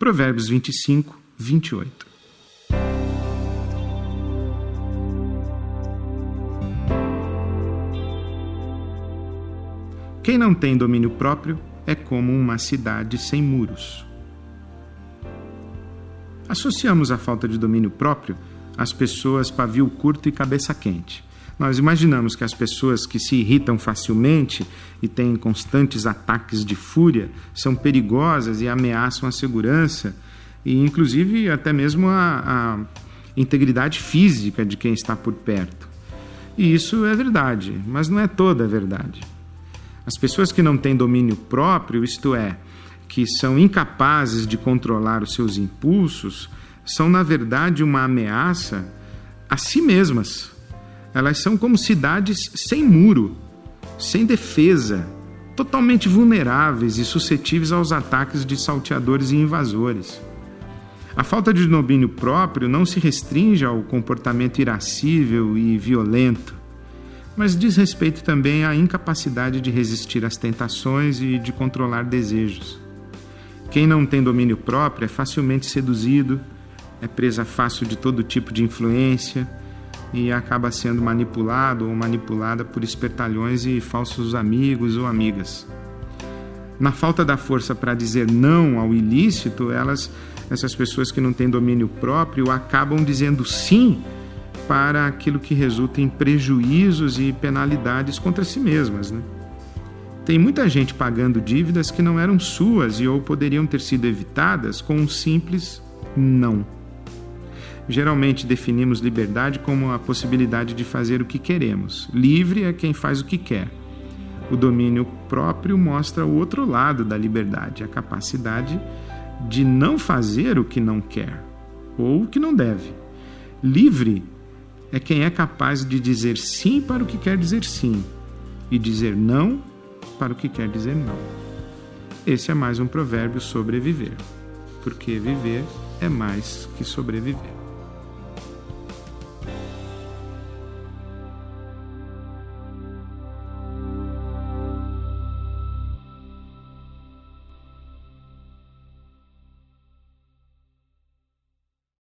Provérbios 25, 28. Quem não tem domínio próprio é como uma cidade sem muros. Associamos a falta de domínio próprio às pessoas pavio curto e cabeça quente. Nós imaginamos que as pessoas que se irritam facilmente e têm constantes ataques de fúria são perigosas e ameaçam a segurança e, inclusive, até mesmo a, a integridade física de quem está por perto. E isso é verdade, mas não é toda a verdade. As pessoas que não têm domínio próprio, isto é, que são incapazes de controlar os seus impulsos, são na verdade uma ameaça a si mesmas. Elas são como cidades sem muro, sem defesa, totalmente vulneráveis e suscetíveis aos ataques de salteadores e invasores. A falta de domínio próprio não se restringe ao comportamento irascível e violento mas diz respeito também à incapacidade de resistir às tentações e de controlar desejos. Quem não tem domínio próprio é facilmente seduzido, é presa fácil de todo tipo de influência e acaba sendo manipulado ou manipulada por espertalhões e falsos amigos ou amigas. Na falta da força para dizer não ao ilícito, elas, essas pessoas que não têm domínio próprio, acabam dizendo sim para aquilo que resulta em prejuízos e penalidades contra si mesmas. Né? Tem muita gente pagando dívidas que não eram suas e ou poderiam ter sido evitadas com um simples não. Geralmente definimos liberdade como a possibilidade de fazer o que queremos. Livre é quem faz o que quer. O domínio próprio mostra o outro lado da liberdade, a capacidade de não fazer o que não quer ou o que não deve. Livre é quem é capaz de dizer sim para o que quer dizer sim e dizer não para o que quer dizer não. Esse é mais um provérbio sobre viver, porque viver é mais que sobreviver.